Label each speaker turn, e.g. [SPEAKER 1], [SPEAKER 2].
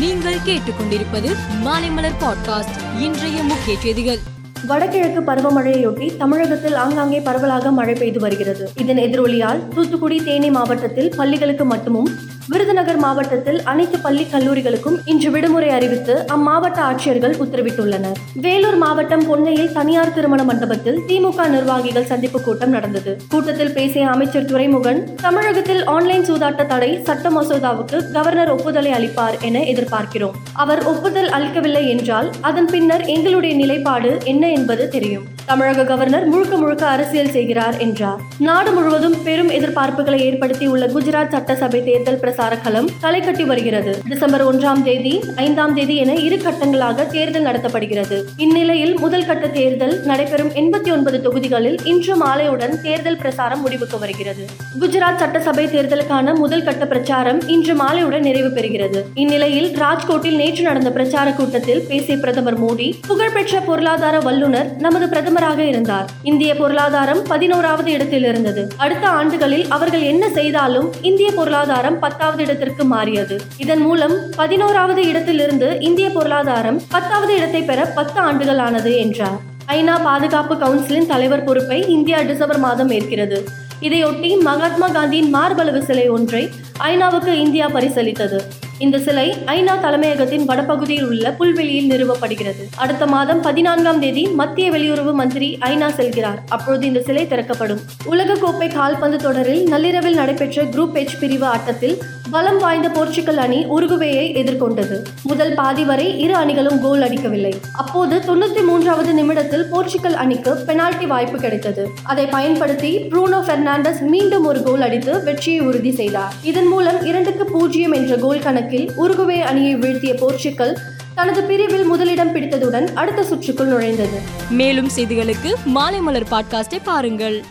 [SPEAKER 1] நீங்கள் கேட்டுக்கொண்டிருப்பது மாலைமலர் பாட்காஸ்ட் இன்றைய முக்கிய செய்திகள்.
[SPEAKER 2] வடகிழக்கு பருவமழையொட்டி தமிழகத்தில் ஆங்காங்கே பரவலாக மழை பெய்து வருகிறது. இதன் எதிரொலியால் தூத்துக்குடி தேனி மாவட்டத்தில் பள்ளிகளுக்கு மட்டுமும் விருதுநகர் மாவட்டத்தில் அனைத்து பள்ளி கல்லூரிகளுக்கும் இன்று விடுமுறை அறிவித்து அம்மாவட்ட ஆட்சியர்கள் உத்தரவிட்டுள்ளனர். வேலூர் மாவட்டம் பொன்னையில் தனியார் திருமண மண்டபத்தில் திமுக நிர்வாகிகள் சந்திப்பு கூட்டம் நடந்தது. கூட்டத்தில் பேசிய அமைச்சர் துரைமுகன் தமிழகத்தில் ஆன்லைன் சூதாட்ட தடை சட்ட மசோதாவுக்கு கவர்னர் ஒப்புதலை அளிப்பார் என எதிர்பார்க்கிறோம். அவர் ஒப்புதல் அளிக்கவில்லை என்றால் அதன் பின்னர் எங்களுடைய நிலைப்பாடு என்ன என்பது தெரியும். தமிழக கவர்னர் முழுக்க முழுக்க அரசியல் செய்கிறார் என்றார். நாடு முழுவதும் பெரும் எதிர்பார்ப்புகளை ஏற்படுத்தி உள்ள குஜராத் சட்டசபை தேர்தல் பிரசார களம் களை கட்டி வருகிறது. டிசம்பர் ஒன்றாம் தேதி ஐந்தாம் தேதி என இரு கட்டங்களாக தேர்தல் நடத்தப்படுகிறது. இந்நிலையில் முதல் கட்ட தேர்தல் நடைபெறும் எண்பத்தி ஒன்பது தொகுதிகளில் இன்று மாலையுடன் தேர்தல் பிரசாரம் முடிவுக்கு வருகிறது. குஜராத் சட்டசபை தேர்தலுக்கான முதல் கட்ட பிரச்சாரம் இன்று மாலையுடன் நிறைவு பெறுகிறது. இந்நிலையில் ராஜ்கோட்டில் நேற்று நடந்த பிரச்சார கூட்டத்தில் பேசிய பிரதமர் மோடி புகழ்பெற்ற பொருளாதார வல்லுநர் நமது பிரதமர் பிரதமராக இருந்தார். இந்திய பொருளாதாரம் பதினோராவது இடத்தில் இருந்தது. அடுத்த ஆண்டுகளில் அவர்கள் என்ன செய்தாலும் இந்திய பொருளாதாரம் பத்தாவது இடத்திற்கு மாறியது. இதன் மூலம் பதினோராவது இடத்திலிருந்து இந்திய பொருளாதாரம் பத்தாவது இடத்தை பெற பத்து ஆண்டுகள் ஆனது என்றார். ஐநா பாதுகாப்பு கவுன்சிலின் தலைவர் பொறுப்பை இந்தியா டிசம்பர் மாதம் ஏற்கிறது. இதையொட்டி மகாத்மா காந்தியின் மார்பளவு சிலை ஒன்றை ஐநாவுக்கு இந்தியா பரிசளித்தது. இந்த சிலை ஐநா தலைமையகத்தின் வடபகுதியில் உள்ள புல்வெளியில் நிறுவப்படுகிறது. அடுத்த மாதம் பதினான்காம் தேதி மத்திய வெளியுறவு மந்திரி ஐநா செல்கிறார். அப்பொழுது இந்த சிலை திறக்கப்படும். உலக கோப்பை கால்பந்து தொடரில் நள்ளிரவில் நடைபெற்ற குரூப் எச் பிரிவு ஆட்டத்தில் பலம் வாய்ந்த போர்ச்சுகல் அணி உருகுவேயை எதிர்கொண்டது. முதல் பாதி வரை இரு அணிகளும் கோல் அடிக்கவில்லை. அப்போது தொண்ணூத்தி மூன்றாவது நிமிடத்தில் போர்ச்சுகல் அணிக்கு பெனால்டி வாய்ப்பு கிடைத்தது. அதை பயன்படுத்தி ப்ரூனோ பெர்னாண்டஸ் மீண்டும் ஒரு கோல் அடித்து வெற்றியை உறுதி செய்தார். இதன் மூலம் இரண்டுக்கு பூஜ்ஜியம் என்ற கோல் கணக்கு கணக்கில் உருகுவே அணியை வீழ்த்திய போர்ச்சுக்கல் தனது பிரிவில் முதலிடம் பிடித்ததுடன் அடுத்த சுற்றுக்குள் நுழைந்தது.
[SPEAKER 1] மேலும் செய்திகளுக்கு மாலைமலர் பாட்காஸ்டை பாருங்கள்.